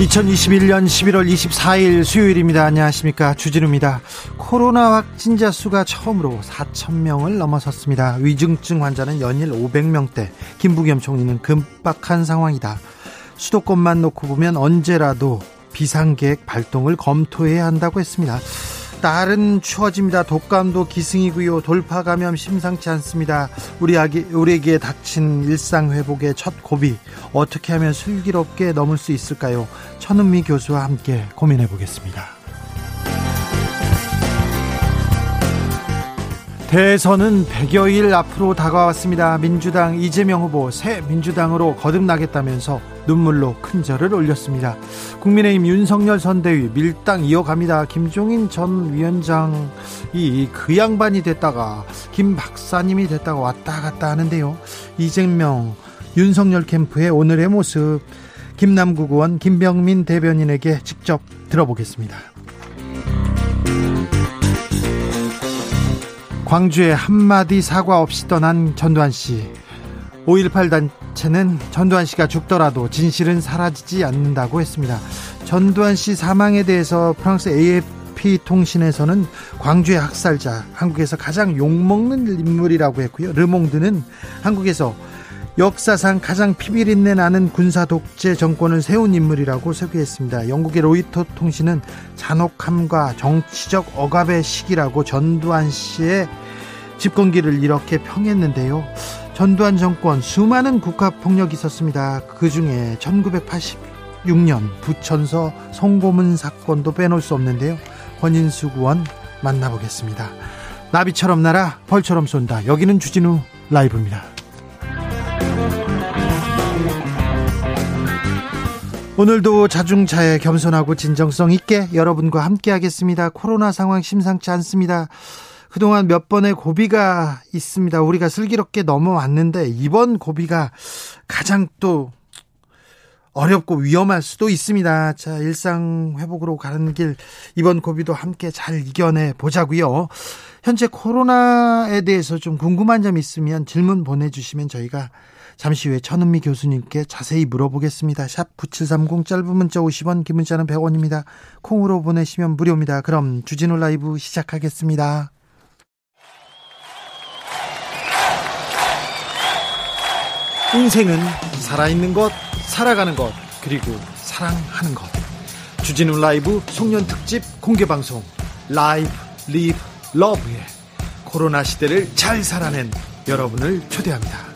2021년 11월 24일 수요일입니다. 안녕하십니까. 주진우입니다. 코로나 확진자 수가 처음으로 4천명을 넘어섰습니다. 위중증 환자는 연일 500명대, 김부겸 총리는 급박한 상황이다. 수도권만 놓고 보면 언제라도 비상계획 발동을 검토해야 한다고 했습니다. 날은 추워집니다. 독감도 기승이고요. 돌파 감염 심상치 않습니다. 우리 아기, 우리에게 닥친 일상 회복의 첫 고비 어떻게 하면 슬기롭게 넘을 수 있을까요? 천은미 교수와 함께 고민해 보겠습니다. 대선은 100여일 앞으로 다가왔습니다. 민주당 이재명 후보 새 민주당으로 거듭나겠다면서 눈물로 큰 절을 올렸습니다. 국민의힘 윤석열 선대위 밀당 이어갑니다. 김종인 전 위원장이 그 양반이 됐다가 김 박사님이 됐다가 왔다 갔다 하는데요. 이재명 윤석열 캠프의 오늘의 모습 김남국 의원 김병민 대변인에게 직접 들어보겠습니다. 광주에 한마디 사과 없이 떠난 전두환 씨. 5.18 단체는 전두환 씨가 죽더라도 진실은 사라지지 않는다고 했습니다. 전두환 씨 사망에 대해서 프랑스 AFP 통신에서는 광주의 학살자, 한국에서 가장 욕먹는 인물이라고 했고요. 르몽드는 한국에서 역사상 가장 피비린내 나는 군사 독재 정권을 세운 인물이라고 소개했습니다. 영국의 로이터 통신은 잔혹함과 정치적 억압의 시기라고 전두환 씨의 집권기를 이렇게 평했는데요. 전두환 정권 수많은 국가 폭력이 있었습니다. 그 중에 1986년 부천서 송고문 사건도 빼놓을 수 없는데요. 권인수 구원 만나보겠습니다. 나비처럼 날아 벌처럼 쏜다. 여기는 주진우 라이브입니다. 오늘도 자중차에 겸손하고 진정성 있게 여러분과 함께 하겠습니다. 코로나 상황 심상치 않습니다. 그동안 몇 번의 고비가 있습니다. 우리가 슬기롭게 넘어왔는데 이번 고비가 가장 또 어렵고 위험할 수도 있습니다. 자, 일상 회복으로 가는 길 이번 고비도 함께 잘 이겨내 보자고요. 현재 코로나에 대해서 좀 궁금한 점 있으면 질문 보내 주시면 저희가 잠시 후에 천은미 교수님께 자세히 물어보겠습니다. 샵 9730 짧은 문자 50원 긴 문자는 100원입니다. 콩으로 보내시면 무료입니다. 그럼 주진우 라이브 시작하겠습니다. 인생은 살아있는 것, 살아가는 것, 그리고 사랑하는 것. 주진우 라이브 송년 특집 공개 방송 Live Live Love에 코로나 시대를 잘 살아낸 여러분을 초대합니다.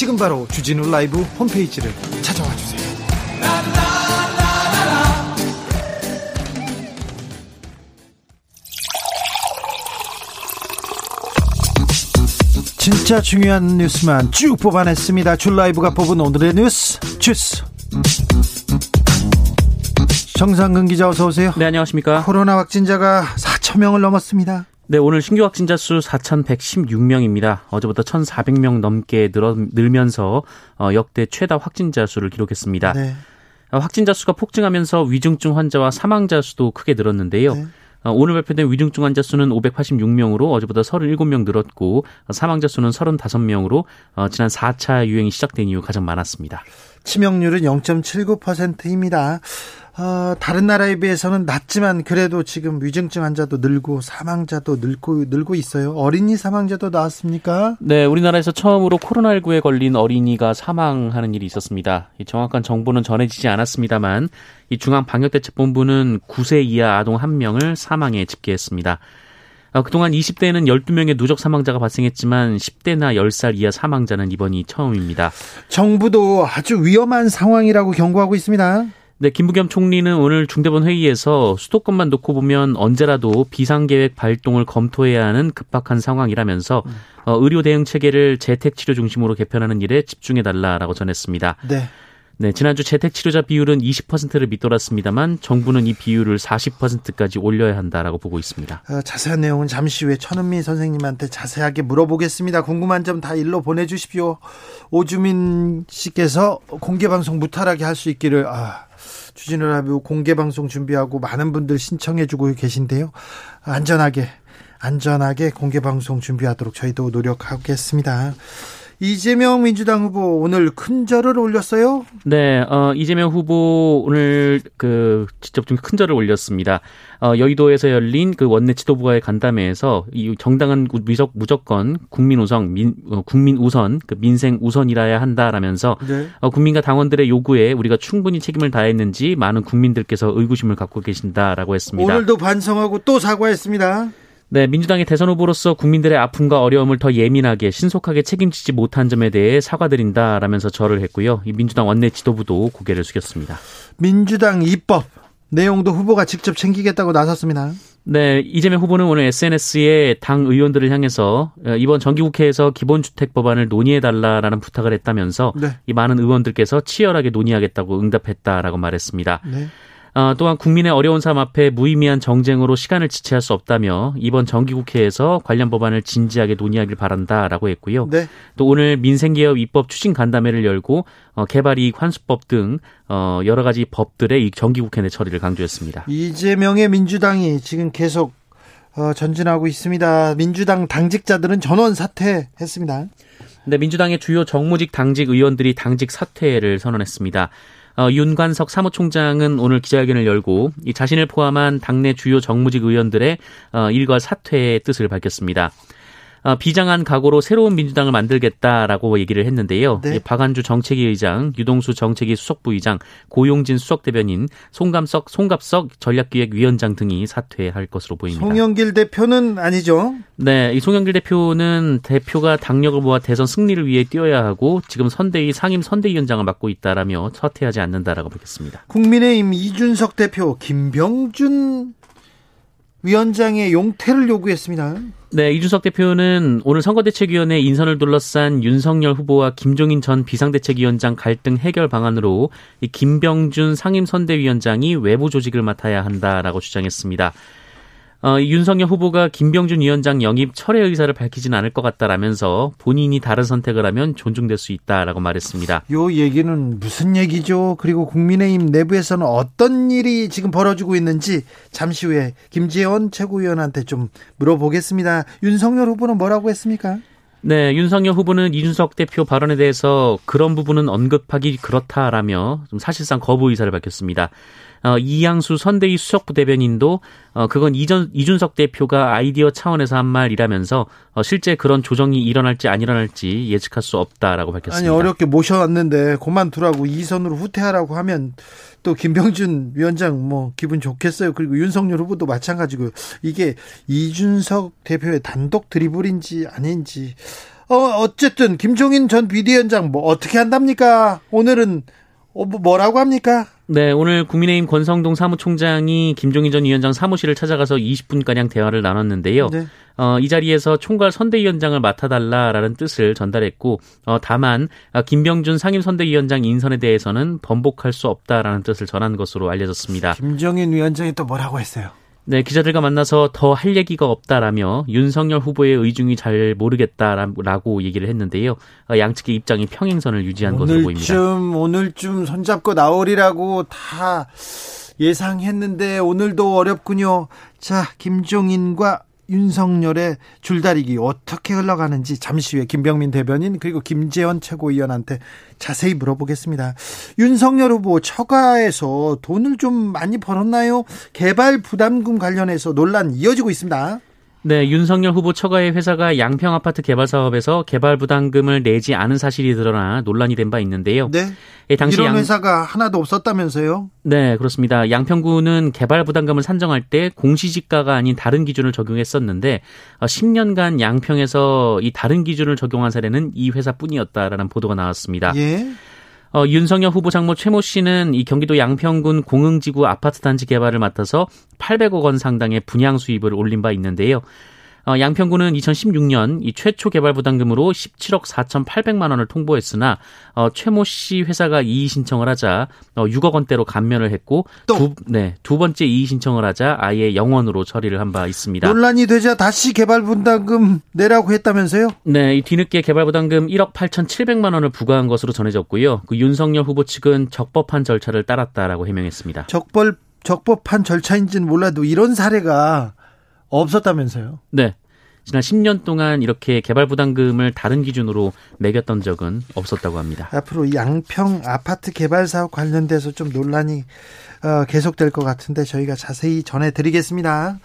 지금 바로 주진우 라이브 홈페이지를 찾아와 주세요. 진짜 중요한 뉴스만 쭉 뽑아냈습니다. 줄 라이브가 뽑은 오늘의 뉴스 주스. 정상근 기자 어서 오세요. 네, 안녕하십니까. 코로나 확진자가 4천 명을 넘었습니다. 네, 오늘 신규 확진자 수 4,116명입니다. 어제보다 1,400명 넘게 늘어, 늘면서 어, 역대 최다 확진자 수를 기록했습니다. 네. 어, 확진자 수가 폭증하면서 위중증 환자와 사망자 수도 크게 늘었는데요. 네. 어, 오늘 발표된 위중증 환자 수는 586명으로 어제보다 37명 늘었고 사망자 수는 35명으로 지난 4차 유행이 시작된 이후 가장 많았습니다. 치명률은 0.79%입니다. 어, 다른 나라에 비해서는 낮지만 그래도 지금 위중증 환자도 늘고 사망자도 늘고 늘고 있어요. 어린이 사망자도 나왔습니까? 네, 우리나라에서 처음으로 코로나19에 걸린 어린이가 사망하는 일이 있었습니다. 정확한 정보는 전해지지 않았습니다만 이 중앙방역대책본부는 9세 이하 아동 1명을 사망에 집계했습니다. 어, 그동안 20대에는 12명의 누적 사망자가 발생했지만 10대나 10살 이하 사망자는 이번이 처음입니다. 정부도 아주 위험한 상황이라고 경고하고 있습니다. 네, 김부겸 총리는 오늘 중대본 회의에서 수도권만 놓고 보면 언제라도 비상계획 발동을 검토해야 하는 급박한 상황이라면서 음. 어, 의료 대응 체계를 재택 치료 중심으로 개편하는 일에 집중해 달라라고 전했습니다. 네. 네, 지난주 재택 치료자 비율은 20%를 밑돌았습니다만 정부는 이 비율을 40%까지 올려야 한다라고 보고 있습니다. 어, 자세한 내용은 잠시 후에 천은미 선생님한테 자세하게 물어보겠습니다. 궁금한 점 다 일로 보내주십시오. 오주민 씨께서 공개 방송 무탈하게 할 수 있기를 아, 주진우 라디오 공개 방송 준비하고 많은 분들 신청해주고 계신데요. 안전하게 안전하게 공개 방송 준비하도록 저희도 노력하겠습니다. 이재명 민주당 후보 오늘 큰 절을 올렸어요? 네, 어, 이재명 후보 오늘 그 직접 좀 큰 절을 올렸습니다. 어, 여의도에서 열린 그 원내 지도부와의 간담회에서 이 정당은 무적, 무조건 국민 우선, 민, 어, 국민 우선, 그 민생 우선이라야 한다라면서 네. 어, 국민과 당원들의 요구에 우리가 충분히 책임을 다했는지 많은 국민들께서 의구심을 갖고 계신다라고 했습니다. 오늘도 반성하고 또 사과했습니다. 네, 민주당의 대선 후보로서 국민들의 아픔과 어려움을 더 예민하게 신속하게 책임지지 못한 점에 대해 사과드린다라면서 절을 했고요. 이 민주당 원내 지도부도 고개를 숙였습니다. 민주당 입법 내용도 후보가 직접 챙기겠다고 나섰습니다. 네, 이재명 후보는 오늘 SNS에 당 의원들을 향해서 어, 이번 정기국회에서 기본주택 법안을 논의해달라라는 부탁을 했다면서 네. 이 많은 의원들께서 치열하게 논의하겠다고 응답했다라고 말했습니다. 네. 어, 또한 국민의 어려운 삶 앞에 무의미한 정쟁으로 시간을 지체할 수 없다며 이번 정기국회에서 관련 법안을 진지하게 논의하길 바란다라고 했고요. 네. 또 오늘 민생개혁 입법 추진 간담회를 열고 어, 개발이익 환수법 등 어, 여러 가지 법들의 이 정기국회 내 처리를 강조했습니다. 이재명의 민주당이 지금 계속 어, 전진하고 있습니다. 민주당 당직자들은 전원 사퇴했습니다. 네, 민주당의 주요 정무직 당직 의원들이 당직 사퇴를 선언했습니다. 어, 윤관석 사무총장은 오늘 기자회견을 열고 이 자신을 포함한 당내 주요 정무직 의원들의 어, 일과 사퇴의 뜻을 밝혔습니다. 어, 비장한 각오로 새로운 민주당을 만들겠다라고 얘기를 했는데요. 네. 박안주 정책위 의장, 유동수 정책위 수석부의장, 고용진 수석대변인, 송감석, 송갑석 전략기획위원장 등이 사퇴할 것으로 보입니다. 송영길 대표는 아니죠? 네, 이 송영길 대표는 대표가 당력을 모아 대선 승리를 위해 뛰어야 하고 지금 선대위 상임 선대위원장을 맡고 있다라며 사퇴하지 않는다라고 밝혔습니다. 국민의힘 이준석 대표, 김병준 위원장의 용퇴를 요구했습니다. 네, 이준석 대표는 오늘 선거대책위원회 인선을 둘러싼 윤석열 후보와 김종인 전 비상대책위원장 갈등 해결 방안으로 이 김병준 상임선대위원장이 외부 조직을 맡아야 한다라고 주장했습니다. 어, 윤석열 후보가 김병준 위원장 영입 철회 의사를 밝히지는 않을 것 같다라면서 본인이 다른 선택을 하면 존중될 수 있다라고 말했습니다. 요 얘기는 무슨 얘기죠? 그리고 국민의힘 내부에서는 어떤 일이 지금 벌어지고 있는지 잠시 후에 김재원 최고위원한테 좀 물어보겠습니다. 윤석열 후보는 뭐라고 했습니까? 네, 윤석열 후보는 이준석 대표 발언에 대해서 그런 부분은 언급하기 그렇다라며 좀 사실상 거부 의사를 밝혔습니다. 어, 이양수 선대위 수석부 대변인도 어, 그건 이전 이준석 대표가 아이디어 차원에서 한 말이라면서 어, 실제 그런 조정이 일어날지 안 일어날지 예측할 수 없다라고 밝혔습니다. 아니 어렵게 모셔왔는데 그만두라고 이선으로 후퇴하라고 하면 또 김병준 위원장 뭐 기분 좋겠어요. 그리고 윤석열 후보도 마찬가지고 이게 이준석 대표의 단독 드리블인지 아닌지 어 어쨌든 김종인 전 비대위원장 뭐 어떻게 한답니까? 오늘은 어, 뭐 뭐라고 합니까? 네, 오늘 국민의힘 권성동 사무총장이 김종인 전 위원장 사무실을 찾아가서 20분가량 대화를 나눴는데요. 네. 어, 이 자리에서 총괄 선대위원장을 맡아달라라는 뜻을 전달했고, 어, 다만, 아, 김병준 상임선대위원장 인선에 대해서는 번복할 수 없다라는 뜻을 전한 것으로 알려졌습니다. 김정인 위원장이 또 뭐라고 했어요? 네, 기자들과 만나서 더 할 얘기가 없다라며 윤석열 후보의 의중이 잘 모르겠다라고 얘기를 했는데요. 어, 양측의 입장이 평행선을 유지한 것으로 보입니다. 오늘쯤 오늘쯤 손잡고 나오리라고 다 예상했는데 오늘도 어렵군요. 자, 김종인과 윤석열의 줄다리기 어떻게 흘러가는지 잠시 후에 김병민 대변인 그리고 김재원 최고위원한테 자세히 물어보겠습니다. 윤석열 후보 처가에서 돈을 좀 많이 벌었나요? 개발 부담금 관련해서 논란 이어지고 있습니다. 네, 윤석열 후보 처가의 회사가 양평 아파트 개발 사업에서 개발 부담금을 내지 않은 사실이 드러나 논란이 된 바 있는데요. 네. 예, 당시 이런 양... 회사가 하나도 없었다면서요? 네, 그렇습니다. 양평구는 개발 부담금을 산정할 때 공시지가가 아닌 다른 기준을 적용했었는데 10년간 어, 양평에서 이 다른 기준을 적용한 사례는 이 회사뿐이었다라는 보도가 나왔습니다. 예. 어, 윤석열 후보 장모 최모 씨는 이 경기도 양평군 공흥지구 아파트 단지 개발을 맡아서 800억 원 상당의 분양 수입을 올린 바 있는데요. 어, 양평구는 2016년 이 최초 개발 부담금으로 17억 4,800만 원을 통보했으나 어, 최모 씨 회사가 이의 신청을 하자 어, 6억 원대로 감면을 했고 두, 네, 두 번째 이의 신청을 하자 아예 영원으로 처리를 한 바 있습니다. 논란이 되자 다시 개발 부담금 내라고 했다면서요? 네, 이 뒤늦게 개발 부담금 1억 8,700만 원을 부과한 것으로 전해졌고요. 그 윤석열 후보 측은 적법한 절차를 따랐다라고 해명했습니다. 적법 적법한 절차인지는 몰라도 이런 사례가 없었다면서요? 네. 지난 10년 동안 이렇게 개발 부담금을 다른 기준으로 매겼던 적은 없었다고 합니다. 앞으로 양평 아파트 개발 사업 관련돼서 좀 논란이 어, 계속될 것 같은데 저희가 자세히 전해드리겠습니다.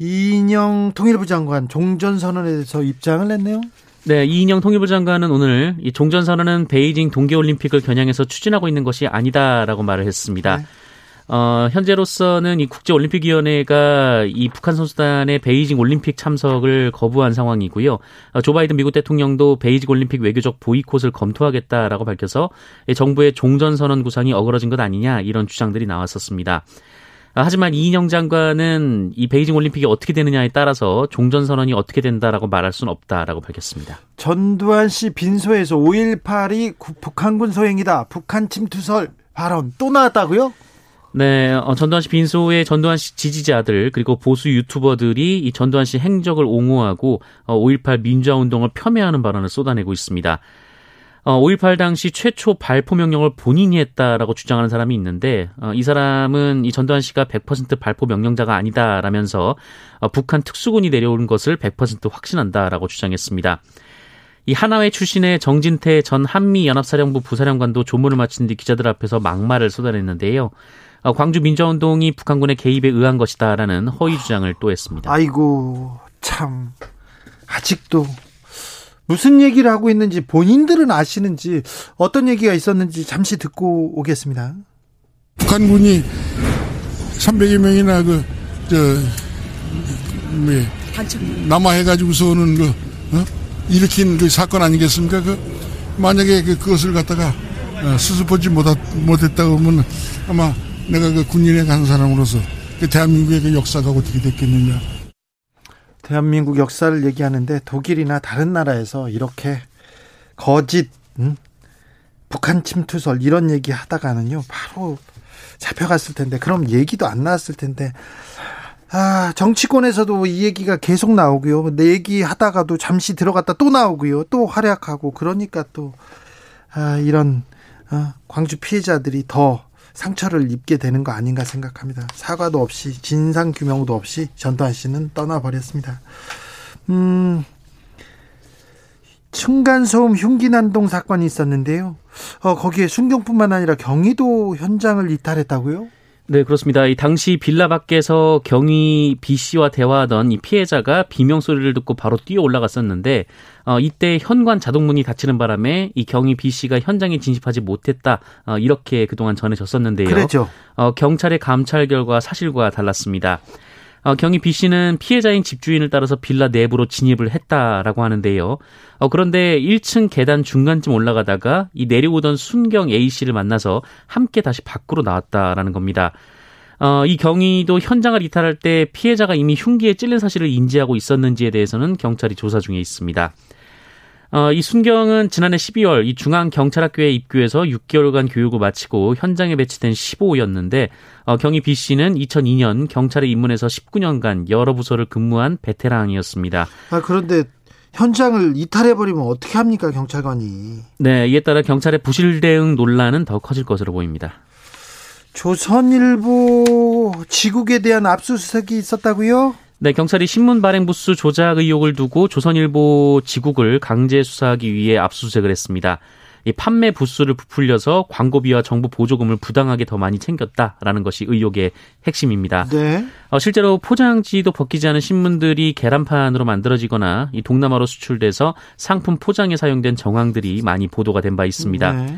이인영 통일부 장관 종전 선언에 대해서 입장을 냈네요. 네, 이인영 통일부 장관은 오늘 이 종전선언은 베이징 동계올림픽을 겨냥해서 추진하고 있는 것이 아니다라고 말을 했습니다. 네. 어, 현재로서는 이 국제올림픽위원회가 이 북한 선수단의 베이징 올림픽 참석을 거부한 상황이고요. 어, 조 바이든 미국 대통령도 베이징 올림픽 외교적 보이콧을 검토하겠다라고 밝혀서 정부의 종전선언 구상이 어그러진 것 아니냐 이런 주장들이 나왔었습니다. 아, 하지만 이인영 장관은 이 베이징 올림픽이 어떻게 되느냐에 따라서 종전 선언이 어떻게 된다라고 말할 수는 없다라고 밝혔습니다. 전두환 씨 빈소에서 5.18이 북한군 소행이다. 북한 침투설 발언 또 나왔다고요? 네, 어, 전두환 씨 빈소의 전두환 씨 지지자들 그리고 보수 유튜버들이 이 전두환 씨 행적을 옹호하고 어, 5.18 민주화 운동을 폄훼하는 발언을 쏟아내고 있습니다. 어, 5.18 당시 최초 발포 명령을 본인이 했다라고 주장하는 사람이 있는데 어, 이 사람은 이 전두환 씨가 100% 발포 명령자가 아니다라면서 어, 북한 특수군이 내려오는 것을 100% 확신한다라고 주장했습니다. 이 하나회 출신의 정진태 전 한미연합사령부 부사령관도 조문을 마친 뒤 기자들 앞에서 막말을 쏟아냈는데요. 어, 광주 민주화운동이 북한군의 개입에 의한 것이다라는 허위 주장을 또 했습니다. 아이고 참 아직도 무슨 얘기를 하고 있는지 본인들은 아시는지 어떤 얘기가 있었는지 잠시 듣고 오겠습니다. 북한군이 300여 명이나 그, 저, 뭐, 남아해가지고서는 그, 어? 일으킨 그 사건 아니겠습니까? 그, 만약에 그, 그것을 갖다가 어, 수습하지 못했다고 하면 아마 내가 그 군인에 간 사람으로서 그 대한민국의 그 역사가 어떻게 됐겠느냐. 대한민국 역사를 얘기하는데 독일이나 다른 나라에서 이렇게 거짓, 음? 북한 침투설 이런 얘기 하다가는요 바로 잡혀갔을 텐데 그럼 얘기도 안 나왔을 텐데 아 정치권에서도 이 얘기가 계속 나오고요 내 얘기 하다가도 잠시 들어갔다 또 나오고요 또 활약하고 그러니까 또 아, 이런 아, 광주 피해자들이 더 상처를 입게 되는 거 아닌가 생각합니다. 사과도 없이 진상 규명도 없이 전두환 씨는 떠나버렸습니다. 음, 층간소음 흉기난동 사건이 있었는데요. 어, 거기에 순경뿐만 아니라 경희도 현장을 이탈했다고요? 네, 그렇습니다. 이 당시 빌라 밖에서 경위 B 씨와 대화하던 이 피해자가 비명 소리를 듣고 바로 뛰어 올라갔었는데 어, 이때 현관 자동문이 닫히는 바람에 이 경위 B 씨가 현장에 진입하지 못했다. 어, 이렇게 그동안 전해졌었는데요. 그렇죠. 어, 경찰의 감찰 결과 사실과 달랐습니다. 어, 경희 B 씨는 피해자인 집주인을 따라서 빌라 내부로 진입을 했다라고 하는데요. 어, 그런데 1층 계단 중간쯤 올라가다가 이 내려오던 순경 A 씨를 만나서 함께 다시 밖으로 나왔다라는 겁니다. 어, 이 경위도 현장을 이탈할 때 피해자가 이미 흉기에 찔린 사실을 인지하고 있었는지에 대해서는 경찰이 조사 중에 있습니다. 어, 이 순경은 지난해 12월 이 중앙 경찰학교에 입교해서 6개월간 교육을 마치고 현장에 배치된 15호였는데 어, 경희 B 씨는 2002년 경찰에 입문해서 19년간 여러 부서를 근무한 베테랑이었습니다. 아 그런데 현장을 이탈해버리면 어떻게 합니까 경찰관이? 네, 이에 따라 경찰의 부실 대응 논란은 더 커질 것으로 보입니다. 조선일보 지국에 대한 압수수색이 있었다고요? 네, 경찰이 신문 발행 부수 조작 의혹을 두고 조선일보 지국을 강제 수사하기 위해 압수수색을 했습니다. 이 판매 부수를 부풀려서 광고비와 정부 보조금을 부당하게 더 많이 챙겼다라는 것이 의혹의 핵심입니다. 네. 어, 실제로 포장지도 벗기지 않은 신문들이 계란판으로 만들어지거나 이 동남아로 수출돼서 상품 포장에 사용된 정황들이 많이 보도가 된 바 있습니다. 네.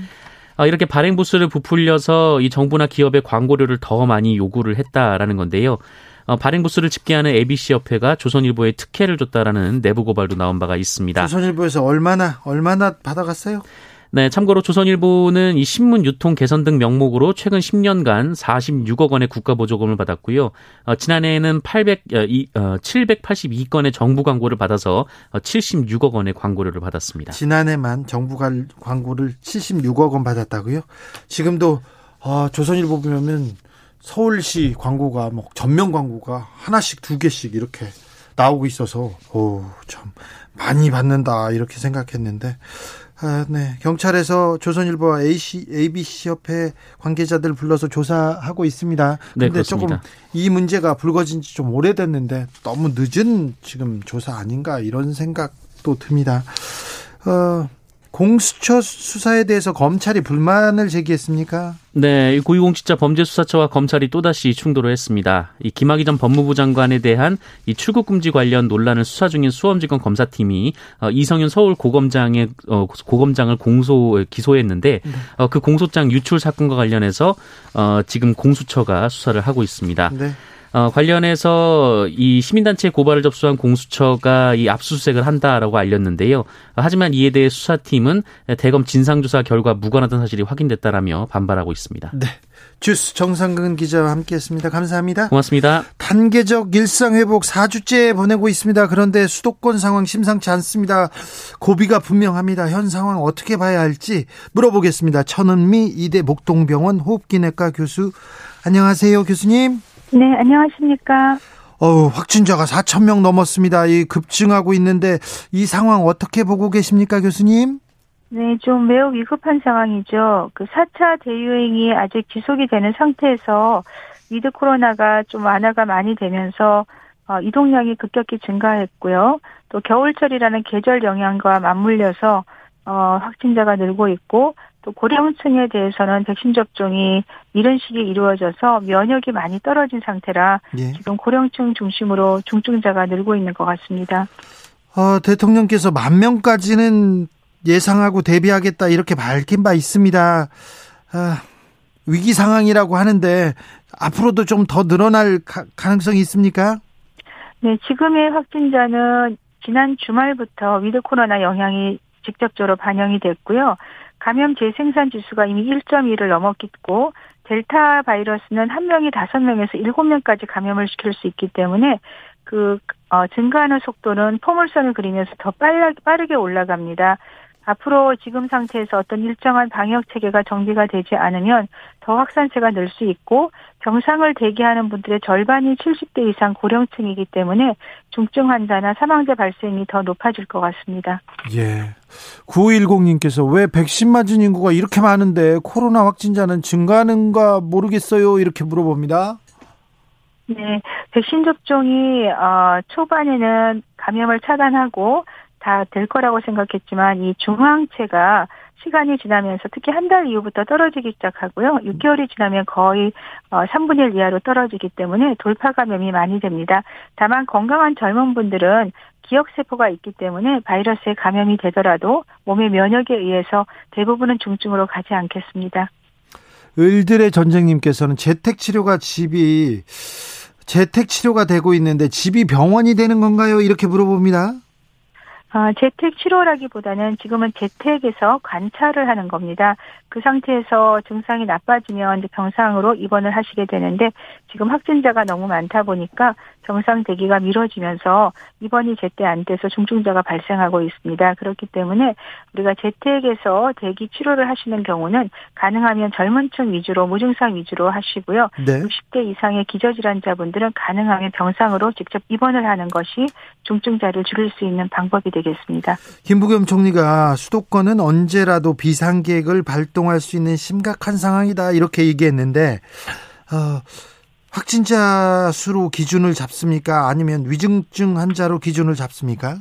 어, 이렇게 발행 부수를 부풀려서 이 정부나 기업의 광고료를 더 많이 요구를 했다라는 건데요. 어, 발행 부수를 집계하는 ABC 협회가 조선일보에 특혜를 줬다라는 내부 고발도 나온 바가 있습니다. 조선일보에서 얼마나 얼마나 받아갔어요? 네, 참고로 조선일보는 이 신문 유통 개선 등 명목으로 최근 10년간 46억 원의 국가 보조금을 받았고요. 어, 지난해에는 800, 어, 이, 어, 782건의 정부 광고를 받아서 76억 어, 원의 광고료를 받았습니다. 지난해만 정부 광고를 76억 원 받았다고요? 지금도 어, 조선일보 보면 서울시 광고가 뭐 전면 광고가 하나씩 두 개씩 이렇게 나오고 있어서 오 참 많이 받는다 이렇게 생각했는데 아, 네. 경찰에서 조선일보와 AC, ABC 협회 관계자들 불러서 조사하고 있습니다. 네, 근데 네, 조금 이 문제가 불거진 지 좀 오래됐는데 너무 늦은 지금 조사 아닌가 이런 생각도 듭니다. 어, 공수처 수사에 대해서 검찰이 불만을 제기했습니까? 네, 고위공직자 범죄수사처와 검찰이 또다시 충돌을 했습니다. 이 김학의 전 법무부 장관에 대한 이 출국 금지 관련 논란을 수사 중인 수험지검 검사팀이 어, 이성윤 서울 고검장의 어, 고검장을 공소 기소했는데 네. 어, 그 공소장 유출 사건과 관련해서 어, 지금 공수처가 수사를 하고 있습니다. 네. 어, 관련해서 이 시민단체 고발을 접수한 공수처가 이 압수수색을 한다라고 알렸는데요. 하지만 이에 대해 수사팀은 대검 진상조사 결과 무관하다는 사실이 확인됐다라며 반발하고 있습니다. 네. 주스 정상근 기자와 함께했습니다. 감사합니다. 고맙습니다. 단계적 일상 회복 4주째 보내고 있습니다. 그런데 수도권 상황 심상치 않습니다. 고비가 분명합니다. 현 상황 어떻게 봐야 할지 물어보겠습니다. 천은미 이대 목동병원 호흡기내과 교수 안녕하세요, 교수님. 네, 안녕하십니까. 어 확진자가 4천 명 넘었습니다. 이 급증하고 있는데 이 상황 어떻게 보고 계십니까, 교수님? 네, 좀 매우 위급한 상황이죠. 그 4차 대유행이 아직 지속이 되는 상태에서 위드 코로나가 좀 완화가 많이 되면서 어, 이동량이 급격히 증가했고요. 또 겨울철이라는 계절 영향과 맞물려서 어, 확진자가 늘고 있고 또 고령층에 대해서는 백신 접종이 이런 시기에 이루어져서 면역이 많이 떨어진 상태라 예. 지금 고령층 중심으로 중증자가 늘고 있는 것 같습니다. 어, 대통령께서 만 명까지는 예상하고 대비하겠다 이렇게 밝힌 바 있습니다. 아, 위기 상황이라고 하는데 앞으로도 좀 더 늘어날 가, 가능성이 있습니까? 네, 지금의 확진자는 지난 주말부터 위드 코로나 영향이 직접적으로 반영이 됐고요. 감염 재생산 지수가 이미 1.2를 넘었고 델타 바이러스는 한 명이 다섯 명에서 일곱 명까지 감염을 시킬 수 있기 때문에 그 어, 증가하는 속도는 포물선을 그리면서 더 빨라, 빠르게 올라갑니다. 앞으로 지금 상태에서 어떤 일정한 방역 체계가 정비가 되지 않으면 더 확산세가 늘 수 있고 병상을 대기하는 분들의 절반이 70대 이상 고령층이기 때문에 중증 환자나 사망자 발생이 더 높아질 것 같습니다. 예. 9510님께서 왜 백신 맞은 인구가 이렇게 많은데 코로나 확진자는 증가하는가 모르겠어요. 이렇게 물어봅니다. 네. 백신 접종이 어, 초반에는 감염을 차단하고 다 될 거라고 생각했지만 이 중앙체가 시간이 지나면서 특히 한 달 이후부터 떨어지기 시작하고요. 6개월이 지나면 거의 3분의 어, 1 이하로 떨어지기 때문에 돌파 감염이 많이 됩니다. 다만 건강한 젊은 분들은 기억세포가 있기 때문에 바이러스에 감염이 되더라도 몸의 면역에 의해서 대부분은 중증으로 가지 않겠습니다. 을들의 전쟁님께서는 재택 치료가 집이 재택 치료가 되고 있는데 집이 병원이 되는 건가요? 이렇게 물어봅니다. 어, 재택 치료라기보다는 지금은 재택에서 관찰을 하는 겁니다. 그 상태에서 증상이 나빠지면 이제 병상으로 입원을 하시게 되는데 지금 확진자가 너무 많다 보니까 병상 대기가 미뤄지면서 입원이 제때 안 돼서 중증자가 발생하고 있습니다. 그렇기 때문에 우리가 재택에서 대기 치료를 하시는 경우는 가능하면 젊은 층 위주로 무증상 위주로 하시고요. 네. 60대 이상의 기저질환자분들은 가능하면 병상으로 직접 입원을 하는 것이 중증자를 줄일 수 있는 방법이 되겠습니다. 김부겸 총리가 수도권은 언제라도 비상계획을 발동할 수 있는 심각한 상황이다 이렇게 얘기했는데 어, 확진자 수로 기준을 잡습니까? 아니면 위중증 환자로 기준을 잡습니까?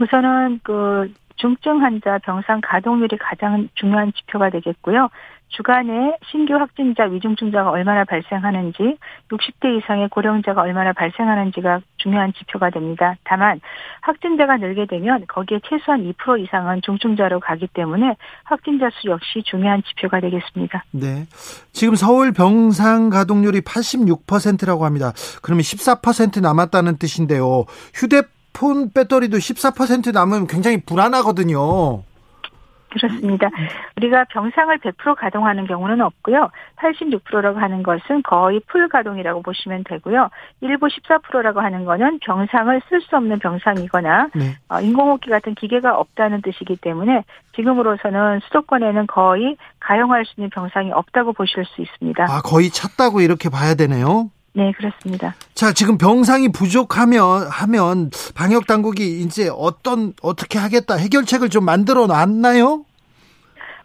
우선은 그 중증 환자 병상 가동률이 가장 중요한 지표가 되겠고요. 주간에 신규 확진자 위중증자가 얼마나 발생하는지 60대 이상의 고령자가 얼마나 발생하는지가 중요한 지표가 됩니다. 다만 확진자가 늘게 되면 거기에 최소한 2% 이상은 중증자로 가기 때문에 확진자 수 역시 중요한 지표가 되겠습니다. 네. 지금 서울 병상 가동률이 86%라고 합니다. 그러면 14% 남았다는 뜻인데요. 휴대 폰 배터리도 14% 남으면 굉장히 불안하거든요. 그렇습니다. 우리가 병상을 100% 가동하는 경우는 없고요. 86%라고 하는 것은 거의 풀 가동이라고 보시면 되고요. 일부 14%라고 하는 거는 병상을 쓸 수 없는 병상이거나 네. 어, 인공호흡기 같은 기계가 없다는 뜻이기 때문에 지금으로서는 수도권에는 거의 가용할 수 있는 병상이 없다고 보실 수 있습니다. 아, 거의 찼다고 이렇게 봐야 되네요. 네, 그렇습니다. 자, 지금 병상이 부족하면 하면 방역 당국이 이제 어떤 어떻게 하겠다 해결책을 좀 만들어 놨나요?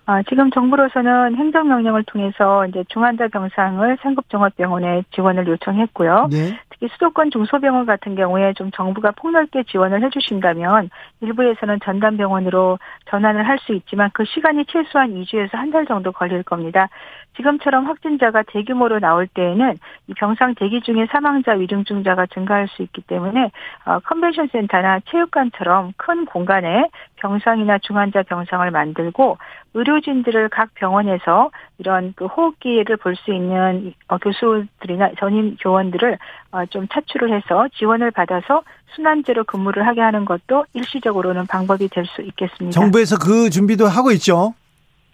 아, 지금 정부로서는 행정명령을 통해서 이제 중환자 병상을 상급종합병원에 지원을 요청했고요. 네. 특히 수도권 중소병원 같은 경우에 좀 정부가 폭넓게 지원을 해주신다면 일부에서는 전담병원으로 전환을 할 수 있지만 그 시간이 최소한 2주에서 한 달 정도 걸릴 겁니다. 지금처럼 확진자가 대규모로 나올 때에는 이 병상 대기 중에 사망자 위중증자가 증가할 수 있기 때문에 어, 컨벤션 센터나 체육관처럼 큰 공간에 병상이나 중환자 병상을 만들고 의료진들을 각 병원에서 이런 그 호흡기를 볼 수 있는 어, 교수들이나 전임 교원들을 어, 좀 차출을 해서 지원을 받아서 순환제로 근무를 하게 하는 것도 일시적으로는 방법이 될 수 있겠습니다. 정부에서 그 준비도 하고 있죠.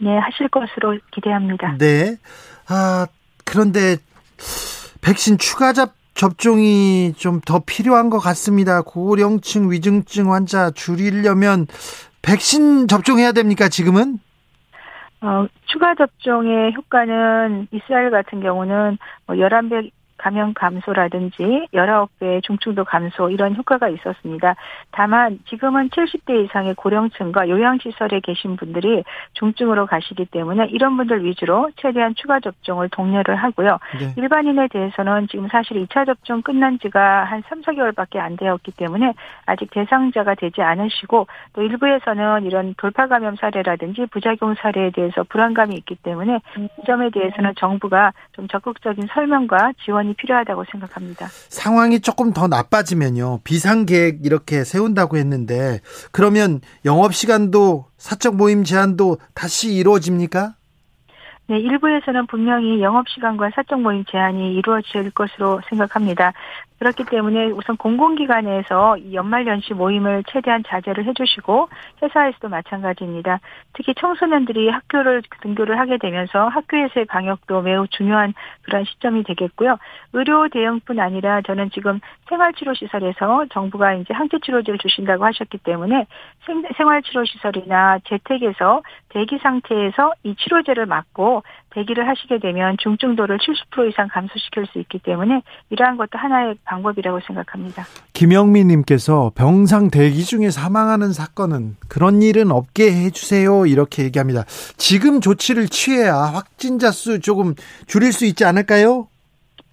네, 하실 것으로 기대합니다. 네. 아, 그런데 백신 추가 접, 접종이 좀 더 필요한 것 같습니다. 고령층 위중증 환자 줄이려면 백신 접종해야 됩니까, 지금은? 어, 추가 접종의 효과는 이스라엘 같은 경우는 뭐 11배 감염 감소라든지 19배 중증도 감소 이런 효과가 있었습니다. 다만 지금은 70대 이상의 고령층과 요양시설에 계신 분들이 중증으로 가시기 때문에 이런 분들 위주로 최대한 추가 접종을 독려를 하고요. 네. 일반인에 대해서는 지금 사실 2차 접종 끝난 지가 한 3, 4개월밖에 안 되었기 때문에 아직 대상자가 되지 않으시고 또 일부에서는 이런 돌파 감염 사례라든지 부작용 사례에 대해서 불안감이 있기 때문에 이 점에 대해서는 정부가 좀 적극적인 설명과 지원이 필요하다고 생각합니다. 상황이 조금 더 나빠지면요. 비상계획 이렇게 세운다고 했는데 그러면 영업시간도 사적 모임 제한도 다시 이루어집니까? 네, 일부에서는 분명히 영업시간과 사적 모임 제한이 이루어질 것으로 생각합니다. 그렇기 때문에 우선 공공기관에서 연말연시 모임을 최대한 자제를 해주시고 회사에서도 마찬가지입니다. 특히 청소년들이 학교를 등교를 하게 되면서 학교에서의 방역도 매우 중요한 그런 시점이 되겠고요. 의료 대응뿐 아니라 저는 지금 생활치료시설에서 정부가 이제 항체치료제를 주신다고 하셨기 때문에 생활치료시설이나 재택에서 대기 상태에서 이 치료제를 맞고 대기를 하시게 되면 중증도를 70% 이상 감소시킬 수 있기 때문에 이러한 것도 하나의 방법이라고 생각합니다. 김영민 님께서 병상 대기 중에 사망하는 사건은 그런 일은 없게 해 주세요. 이렇게 얘기합니다. 지금 조치를 취해야 확진자 수 조금 줄일 수 있지 않을까요?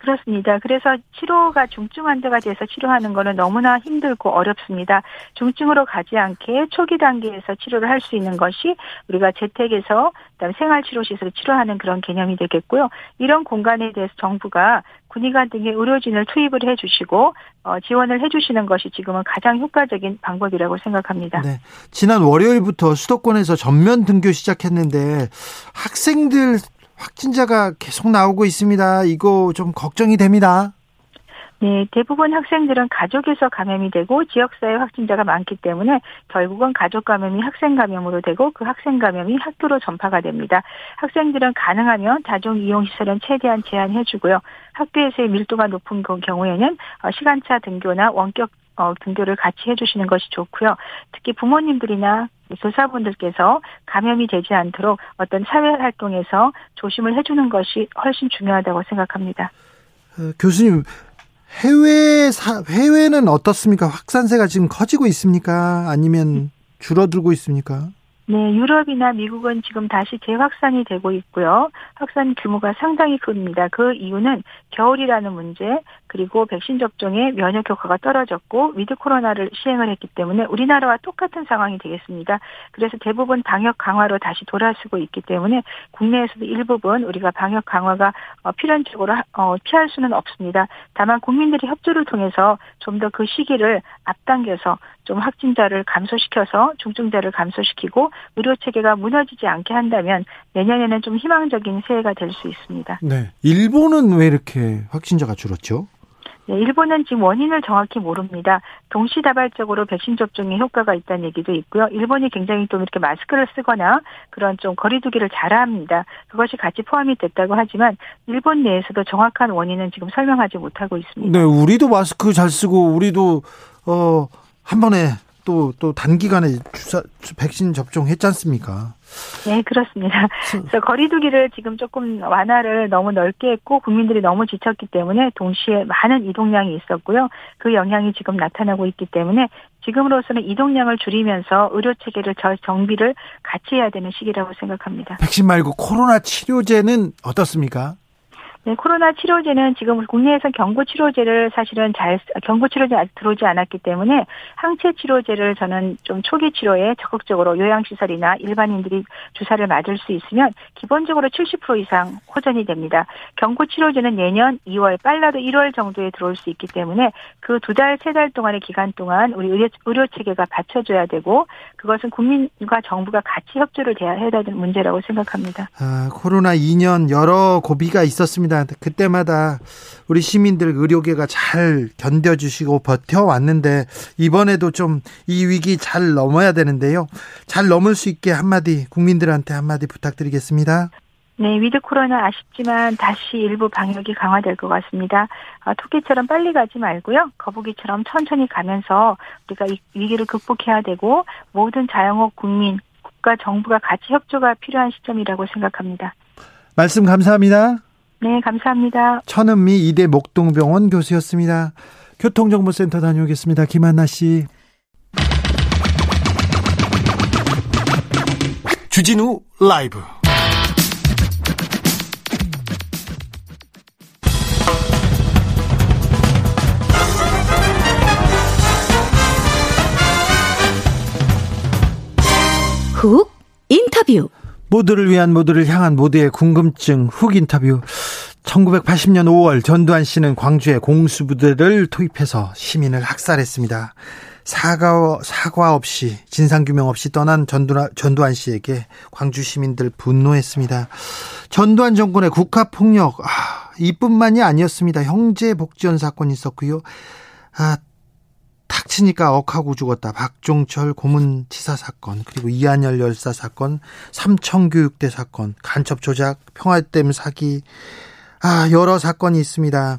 그렇습니다. 그래서 치료가 중증 환자가 돼서 치료하는 거는 너무나 힘들고 어렵습니다. 중증으로 가지 않게 초기 단계에서 치료를 할 수 있는 것이 우리가 재택에서 그다음 생활치료시설을 치료하는 그런 개념이 되겠고요. 이런 공간에 대해서 정부가 군의관 등의 의료진을 투입을 해주시고 어, 지원을 해주시는 것이 지금은 가장 효과적인 방법이라고 생각합니다. 네. 지난 월요일부터 수도권에서 전면 등교 시작했는데 학생들 확진자가 계속 나오고 있습니다. 이거 좀 걱정이 됩니다. 네, 대부분 학생들은 가족에서 감염이 되고 지역사회 확진자가 많기 때문에 결국은 가족 감염이 학생 감염으로 되고 그 학생 감염이 학교로 전파가 됩니다. 학생들은 가능하면 다중 이용 시설은 최대한 제한해주고요. 학교에서의 밀도가 높은 경우에는 어, 시간차 등교나 원격 어, 등교를 같이 해주시는 것이 좋고요. 특히 부모님들이나 교사분들께서 감염이 되지 않도록 어떤 사회 활동에서 조심을 해주는 것이 훨씬 중요하다고 생각합니다. 어, 교수님 해외 사, 해외는 어떻습니까? 확산세가 지금 커지고 있습니까? 아니면 줄어들고 있습니까? 네, 유럽이나 미국은 지금 다시 재확산이 되고 있고요. 확산 규모가 상당히 큽니다. 그 이유는 겨울이라는 문제, 그리고 백신 접종에 면역 효과가 떨어졌고 위드 코로나를 시행을 했기 때문에 우리나라와 똑같은 상황이 되겠습니다. 그래서 대부분 방역 강화로 다시 돌아서고 있기 때문에 국내에서도 일부분 우리가 방역 강화가 어, 필연적으로 어, 피할 수는 없습니다. 다만 국민들이 협조를 통해서 좀 더 그 시기를 앞당겨서 좀 확진자를 감소시켜서 중증자를 감소시키고 의료 체계가 무너지지 않게 한다면 내년에는 좀 희망적인 새해가 될 수 있습니다. 네. 일본은 왜 이렇게 확진자가 줄었죠? 네, 일본은 지금 원인을 정확히 모릅니다. 동시다발적으로 백신 접종에 효과가 있다는 얘기도 있고요. 일본이 굉장히 또 이렇게 마스크를 쓰거나 그런 좀 거리두기를 잘합니다. 그것이 같이 포함이 됐다고 하지만 일본 내에서도 정확한 원인은 지금 설명하지 못하고 있습니다. 네, 우리도 마스크 잘 쓰고 우리도 어 한 번에 또, 또 단기간에 주사, 백신 접종했지 않습니까? 네, 그렇습니다. 그래서 거리두기를 지금 조금 완화를 너무 넓게 했고 국민들이 너무 지쳤기 때문에 동시에 많은 이동량이 있었고요. 그 영향이 지금 나타나고 있기 때문에 지금으로서는 이동량을 줄이면서 의료 체계를 정비를 같이 해야 되는 시기라고 생각합니다. 백신 말고 코로나 치료제는 어떻습니까? 네, 코로나 치료제는 지금 국내에서 경구 치료제를 사실은 잘 경구 치료제 아직 들어오지 않았기 때문에 항체 치료제를 저는 좀 초기 치료에 적극적으로 요양시설이나 일반인들이 주사를 맞을 수 있으면 기본적으로 70% 이상 호전이 됩니다. 경구 치료제는 내년 2월 빨라도 1월 정도에 들어올 수 있기 때문에 그 두 달, 세 달 동안의 기간 동안 우리 의료, 의료 체계가 받쳐줘야 되고 그것은 국민과 정부가 같이 협조를 해야 되는 문제라고 생각합니다. 아, 코로나 2년 여러 고비가 있었습니다. 있습니다. 그때마다 우리 시민들 의료계가 잘 견뎌주시고 버텨왔는데 이번에도 좀 이 위기 잘 넘어야 되는데요. 잘 넘을 수 있게 한마디 국민들한테 한마디 부탁드리겠습니다. 네, 위드 코로나 아쉽지만 다시 일부 방역이 강화될 것 같습니다. 아, 토끼처럼 빨리 가지 말고요. 거북이처럼 천천히 가면서 우리가 이 위기를 극복해야 되고 모든 자영업 국민, 국가 정부가 같이 협조가 필요한 시점이라고 생각합니다. 말씀 감사합니다. 네, 감사합니다. 천은미 이대 목동병원 교수였습니다. 교통정보센터 다녀오겠습니다. 김한나 씨. 주진우 라이브. 훅 인터뷰. 모두를 위한 모두를 향한 모두의 궁금증 훅 인터뷰. 1980년 5월 전두환 씨는 광주에 공수부대를 투입해서 시민을 학살했습니다. 사과, 사과 없이 진상규명 없이 떠난 전두환, 전두환 씨에게 광주 시민들 분노했습니다. 전두환 정권의 국가폭력, 아, 이뿐만이 아니었습니다. 형제 복지원 사건이 있었고요. 아, 닥치니까 억하고 죽었다. 박종철 고문치사 사건, 그리고 이한열 열사 사건, 삼청교육대 사건, 간첩 조작, 평화댐 사기, 아, 여러 사건이 있습니다.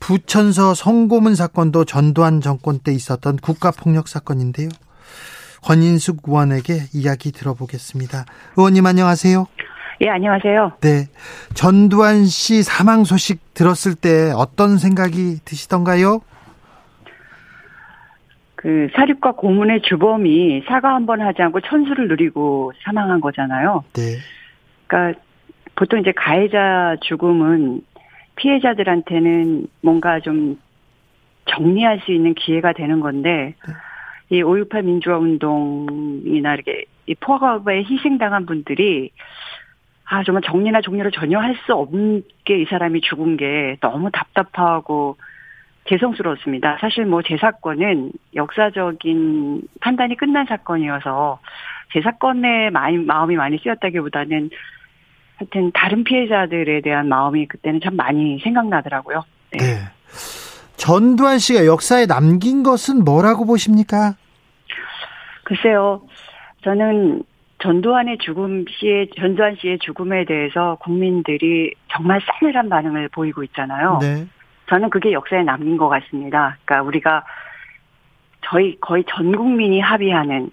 부천서 성고문 사건도 전두환 정권 때 있었던 국가폭력 사건인데요. 권인숙 의원에게 이야기 들어보겠습니다. 의원님 안녕하세요. 예, 안녕하세요. 네. 전두환 씨 사망 소식 들었을 때 어떤 생각이 드시던가요? 그 사립과 고문의 주범이 사과 한 번 하지 않고 천수를 누리고 사망한 거잖아요. 네. 그러니까 보통 이제 가해자 죽음은 피해자들한테는 뭔가 좀 정리할 수 있는 기회가 되는 건데 네. 이5.18 민주화 운동이나 이렇게 이 포갑에 희생당한 분들이 아 정말 정리나 종료를 전혀 할 수 없게 이 사람이 죽은 게 너무 답답하고 죄송스러웠습니다. 사실 뭐 제 사건은 역사적인 판단이 끝난 사건이어서 제 사건에 많이 마음이 많이 쓰였다기보다는 하여튼 다른 피해자들에 대한 마음이 그때는 참 많이 생각나더라고요. 네. 네. 전두환 씨가 역사에 남긴 것은 뭐라고 보십니까? 글쎄요. 저는 전두환의 죽음 씨의 전두환 씨의 죽음에 대해서 국민들이 정말 싸늘한 반응을 보이고 있잖아요. 네. 저는 그게 역사에 남긴 것 같습니다. 그러니까 우리가 저희 거의 전 국민이 합의하는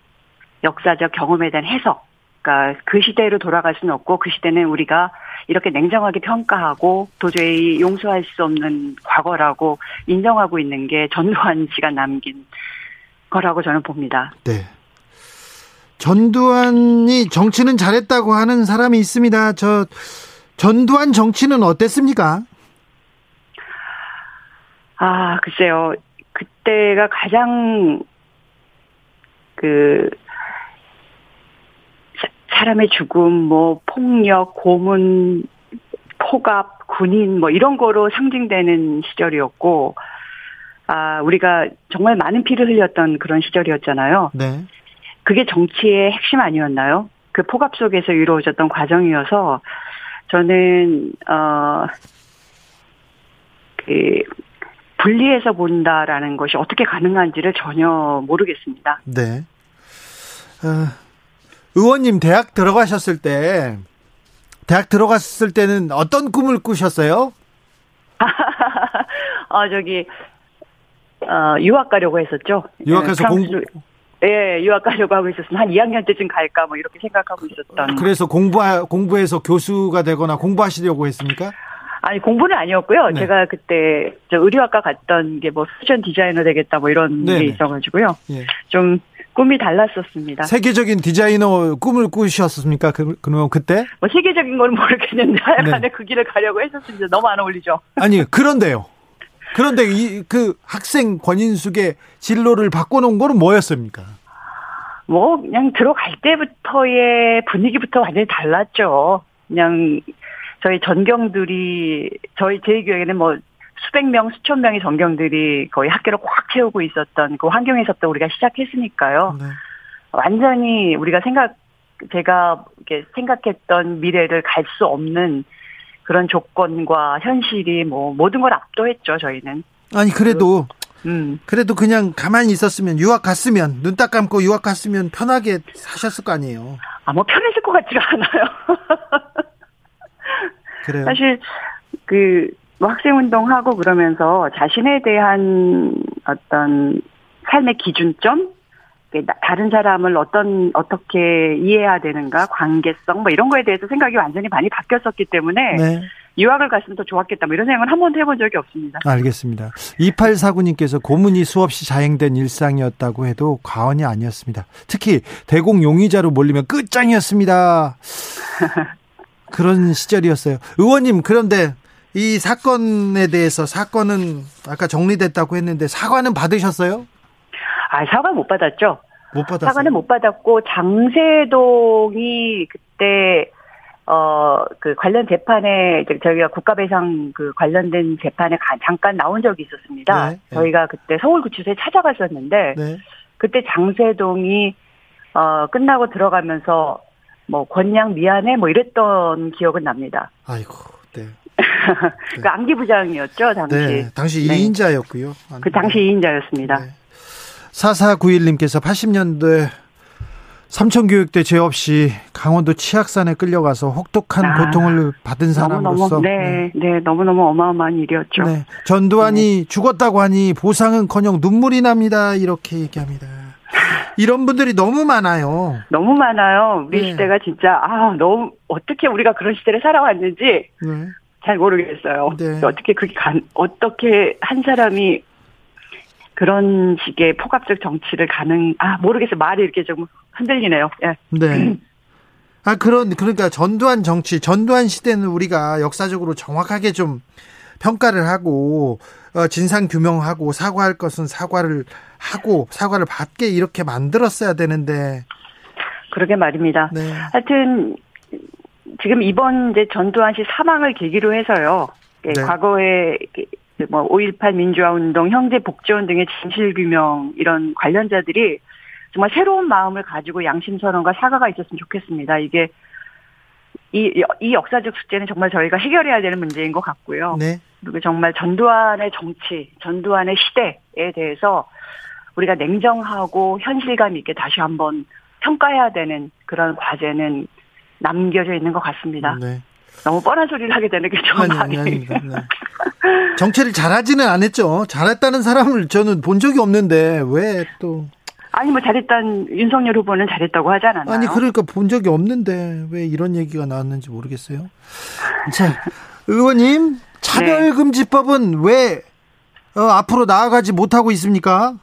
역사적 경험에 대한 해석. 그러니까 그 시대로 돌아갈 수는 없고 그 시대는 우리가 이렇게 냉정하게 평가하고 도저히 용서할 수 없는 과거라고 인정하고 있는 게 전두환 씨가 남긴 거라고 저는 봅니다. 네. 전두환이 정치는 잘했다고 하는 사람이 있습니다. 저 전두환 정치는 어땠습니까? 아, 글쎄요. 그때가 가장 그 사람의 죽음, 뭐 폭력, 고문, 포갑, 군인 뭐 이런 거로 상징되는 시절이었고 아, 우리가 정말 많은 피를 흘렸던 그런 시절이었잖아요. 네. 그게 정치의 핵심 아니었나요? 그 포갑 속에서 이루어졌던 과정이어서 저는 어그 분리해서 본다라는 것이 어떻게 가능한지를 전혀 모르겠습니다. 네. 어, 의원님 대학 들어가셨을 때 대학 들어갔을 때는 어떤 꿈을 꾸셨어요? 아 저기 어, 유학 가려고 했었죠. 유학해서 예, 공부 예, 유학 가려고 하고 있었으면 한 2학년 때쯤 갈까 뭐 이렇게 생각하고 있었던. 그래서 공부 공부해서 교수가 되거나 공부하시려고 했습니까? 아니 공부는 아니었고요. 네. 제가 그때 저 의류학과 갔던 게뭐 패션 디자이너 되겠다 뭐 이런 네네. 게 있어가지고요. 예. 좀 꿈이 달랐었습니다. 세계적인 디자이너 꿈을 꾸셨습니까? 그, 그럼 그때? 뭐 세계적인 건 모르겠는데 하여간에 네. 그 길을 가려고 했었습니다. 너무 안 어울리죠. 아니 그런데요. 그런데 이 그 학생 권인숙의 진로를 바꿔놓은 거는 뭐였습니까? 뭐 그냥 들어갈 때부터의 분위기부터 완전히 달랐죠. 그냥 저희 전경들이 저희 제 기억에는 뭐 수백 명, 수천 명의 전경들이 거의 학교를 꽉 채우고 있었던 그 환경에서부터 우리가 시작했으니까요. 네. 완전히 우리가 생각 제가 이렇게 생각했던 미래를 갈 수 없는 그런 조건과 현실이 뭐 모든 걸 압도했죠 저희는. 아니 그래도 음. 그래도 그냥 가만히 있었으면 유학 갔으면 눈 딱 감고 유학 갔으면 편하게 사셨을 거 아니에요. 아 뭐 편했을 것 같지가 않아요. 그래요. 사실 그 뭐 학생 운동하고 그러면서 자신에 대한 어떤 삶의 기준점 다른 사람을 어떤 어떻게 이해해야 되는가 관계성 뭐 이런 거에 대해서 생각이 완전히 많이 바뀌었었기 때문에 네. 유학을 갔으면 더 좋았겠다 뭐 이런 생각은 한 번도 해본 적이 없습니다. 알겠습니다. 2849님께서 고문이 수없이 자행된 일상이었다고 해도 과언이 아니었습니다. 특히 대공 용의자로 몰리면 끝장이었습니다. 그런 시절이었어요. 의원님 그런데 이 사건에 대해서 사건은 아까 정리됐다고 했는데 사과는 받으셨어요? 아, 사과 못 받았죠. 못 받았어요. 사과는 못 받았고 장세동이 그때 어 그 관련 재판에 저희가 국가배상 그 관련된 재판에 잠깐 나온 적이 있었습니다. 네, 네. 저희가 그때 서울구치소에 찾아갔었는데 네. 그때 장세동이 어 끝나고 들어가면서 뭐 권양 미안해 뭐 이랬던 기억은 납니다. 아이고, 네. 그 안기부장이었죠 당시. 네, 당시 2인자였고요. 그 당시 2인자였습니다. 네. 4491님께서 80년대 삼천교육대 죄 없이 강원도 치악산에 끌려가서 혹독한 아, 고통을 받은 사람으로서 너무, 네, 네, 네, 너무너무 어마어마한 일이었죠. 네, 전두환이 네. 죽었다고 하니 보상은커녕 눈물이 납니다. 이렇게 얘기합니다. 이런 분들이 너무 많아요. 너무 많아요. 우리 네. 시대가 진짜 아 너무 어떻게 우리가 그런 시대를 살아왔는지 네. 잘 모르겠어요. 네. 어떻게 그게 간 어떻게 한 사람이 그런 식의 포괄적 정치를 가능, 아, 모르겠어요. 말이 이렇게 좀 흔들리네요. 예. 네. 아, 그런, 그러니까 전두환 정치, 전두환 시대는 우리가 역사적으로 정확하게 좀 평가를 하고, 어, 진상 규명하고, 사과할 것은 사과를 하고, 사과를 받게 이렇게 만들었어야 되는데. 그러게 말입니다. 네. 하여튼, 지금 이번 이제 전두환 씨 사망을 계기로 해서요. 네. 과거에 뭐 5.18 민주화 운동, 형제 복지원 등의 진실 규명 이런 관련자들이 정말 새로운 마음을 가지고 양심 선언과 사과가 있었으면 좋겠습니다. 이게 이, 이 역사적 숙제는 정말 저희가 해결해야 되는 문제인 것 같고요. 네. 그리고 정말 전두환의 정치, 전두환의 시대에 대해서 우리가 냉정하고 현실감 있게 다시 한번 평가해야 되는 그런 과제는 남겨져 있는 것 같습니다. 네. 너무 뻔한 소리를 하게 되는 게좀 많이. 아니, 아닙니다. 네. 정치를 잘하지는 않았죠. 잘했다는 사람을 저는 본 적이 없는데 왜 또. 아니 뭐 잘했던 윤석열 후보는 잘했다고 하지 않았나요? 아니 그러니까 본 적이 없는데 왜 이런 얘기가 나왔는지 모르겠어요. 자 의원님 차별금지법은 네. 왜 어, 앞으로 나아가지 못하고 있습니까?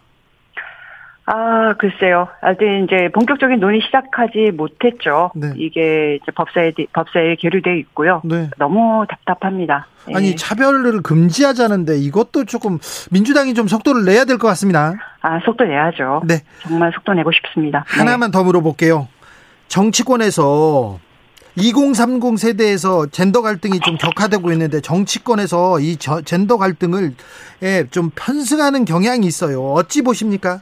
아, 글쎄요. 아직 이제 본격적인 논의 시작하지 못했죠. 네. 이게 이제 법사에, 법사에 계류돼 있고요. 네. 너무 답답합니다. 아니, 예. 차별을 금지하자는데 이것도 조금 민주당이 좀 속도를 내야 될 것 같습니다. 아, 속도 내야죠. 네. 정말 속도 내고 싶습니다. 하나만 네. 더 물어볼게요. 정치권에서 2030 세대에서 젠더 갈등이 좀 격화되고 있는데 정치권에서 이 젠더 갈등을 예, 좀 편승하는 경향이 있어요. 어찌 보십니까?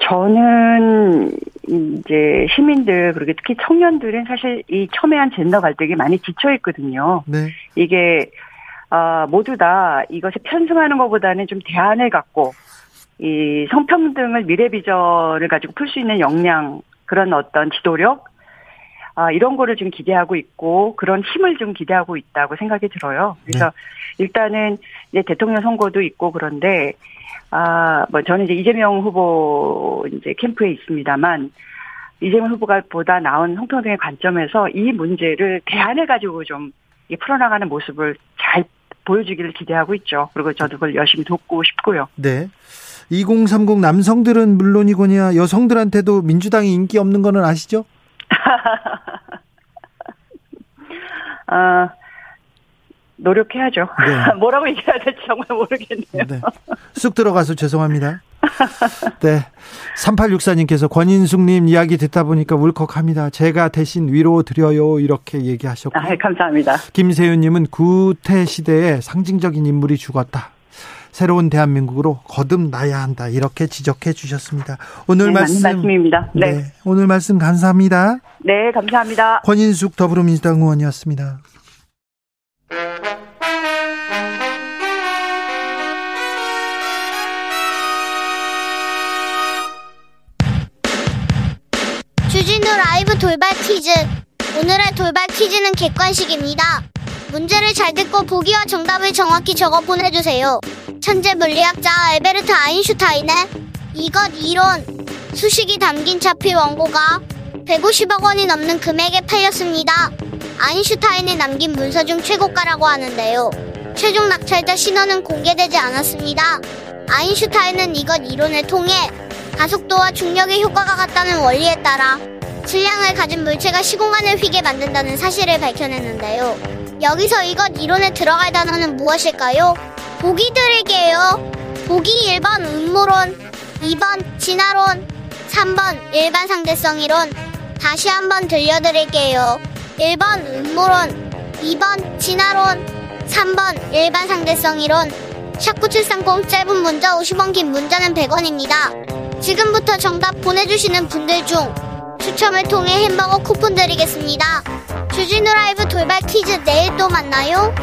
저는 이제 시민들 그리고 특히 청년들은 사실 이 첨예한 젠더 갈등이 많이 지쳐 있거든요. 네. 이게 어, 모두 다 이것에 편승하는 것보다는 좀 대안을 갖고 이 성평등을 미래 비전을 가지고 풀 수 있는 역량 그런 어떤 지도력 아, 이런 거를 좀 기대하고 있고 그런 힘을 좀 기대하고 있다고 생각이 들어요. 그래서 네. 일단은 이제 대통령 선거도 있고 그런데 아, 뭐 저는 이제 이재명 후보 이제 캠프에 있습니다만 이재명 후보가 보다 나은 성평등의 관점에서 이 문제를 대안을 가지고 좀 풀어나가는 모습을 잘 보여주기를 기대하고 있죠. 그리고 저도 그걸 열심히 돕고 싶고요. 네. 2030 남성들은 물론이거냐 여성들한테도 민주당이 인기 없는 거는 아시죠? 아, 노력해야죠. 네. 뭐라고 얘기해야 될지 정말 모르겠네요. 네. 쑥 들어가서 죄송합니다. 네. 3864님께서 권인숙님 이야기 듣다 보니까 울컥합니다. 제가 대신 위로 드려요. 이렇게 얘기하셨고. 아, 감사합니다. 김세윤님은 구태 시대에 상징적인 인물이 죽었다. 새로운 대한민국으로 거듭나야 한다. 이렇게 지적해 주셨습니다. 오늘 네, 말씀. 말씀입니다. 네. 네. 오늘 말씀 감사합니다. 네, 감사합니다. 권인숙 더불어민주당 의원이었습니다. 주진우 라이브 돌발 퀴즈. 오늘의 돌발 퀴즈는 객관식입니다. 문제를 잘 듣고 보기와 정답을 정확히 적어 보내주세요. 천재 물리학자 알베르트 아인슈타인의 이것 이론 수식이 담긴 차필 원고가 150억 원이 넘는 금액에 팔렸습니다. 아인슈타인이 남긴 문서 중 최고가라고 하는데요. 최종 낙찰자 신원은 공개되지 않았습니다. 아인슈타인은 이것 이론을 통해 가속도와 중력의 효과가 같다는 원리에 따라 질량을 가진 물체가 시공간을 휘게 만든다는 사실을 밝혀냈는데요. 여기서 이것 이론에 들어갈 단어는 무엇일까요? 보기 드릴게요. 보기 1번 음모론, 2번 진화론, 3번 일반 상대성 이론. 다시 한번 들려드릴게요. 1번 음모론, 2번 진화론, 3번 일반 상대성 이론. 샵9730 짧은 문자 50원 긴 문자는 100원입니다. 지금부터 정답 보내주시는 분들 중 추첨을 통해 햄버거 쿠폰 드리겠습니다. 주진우 라이브 돌발 퀴즈 내일 또 만나요.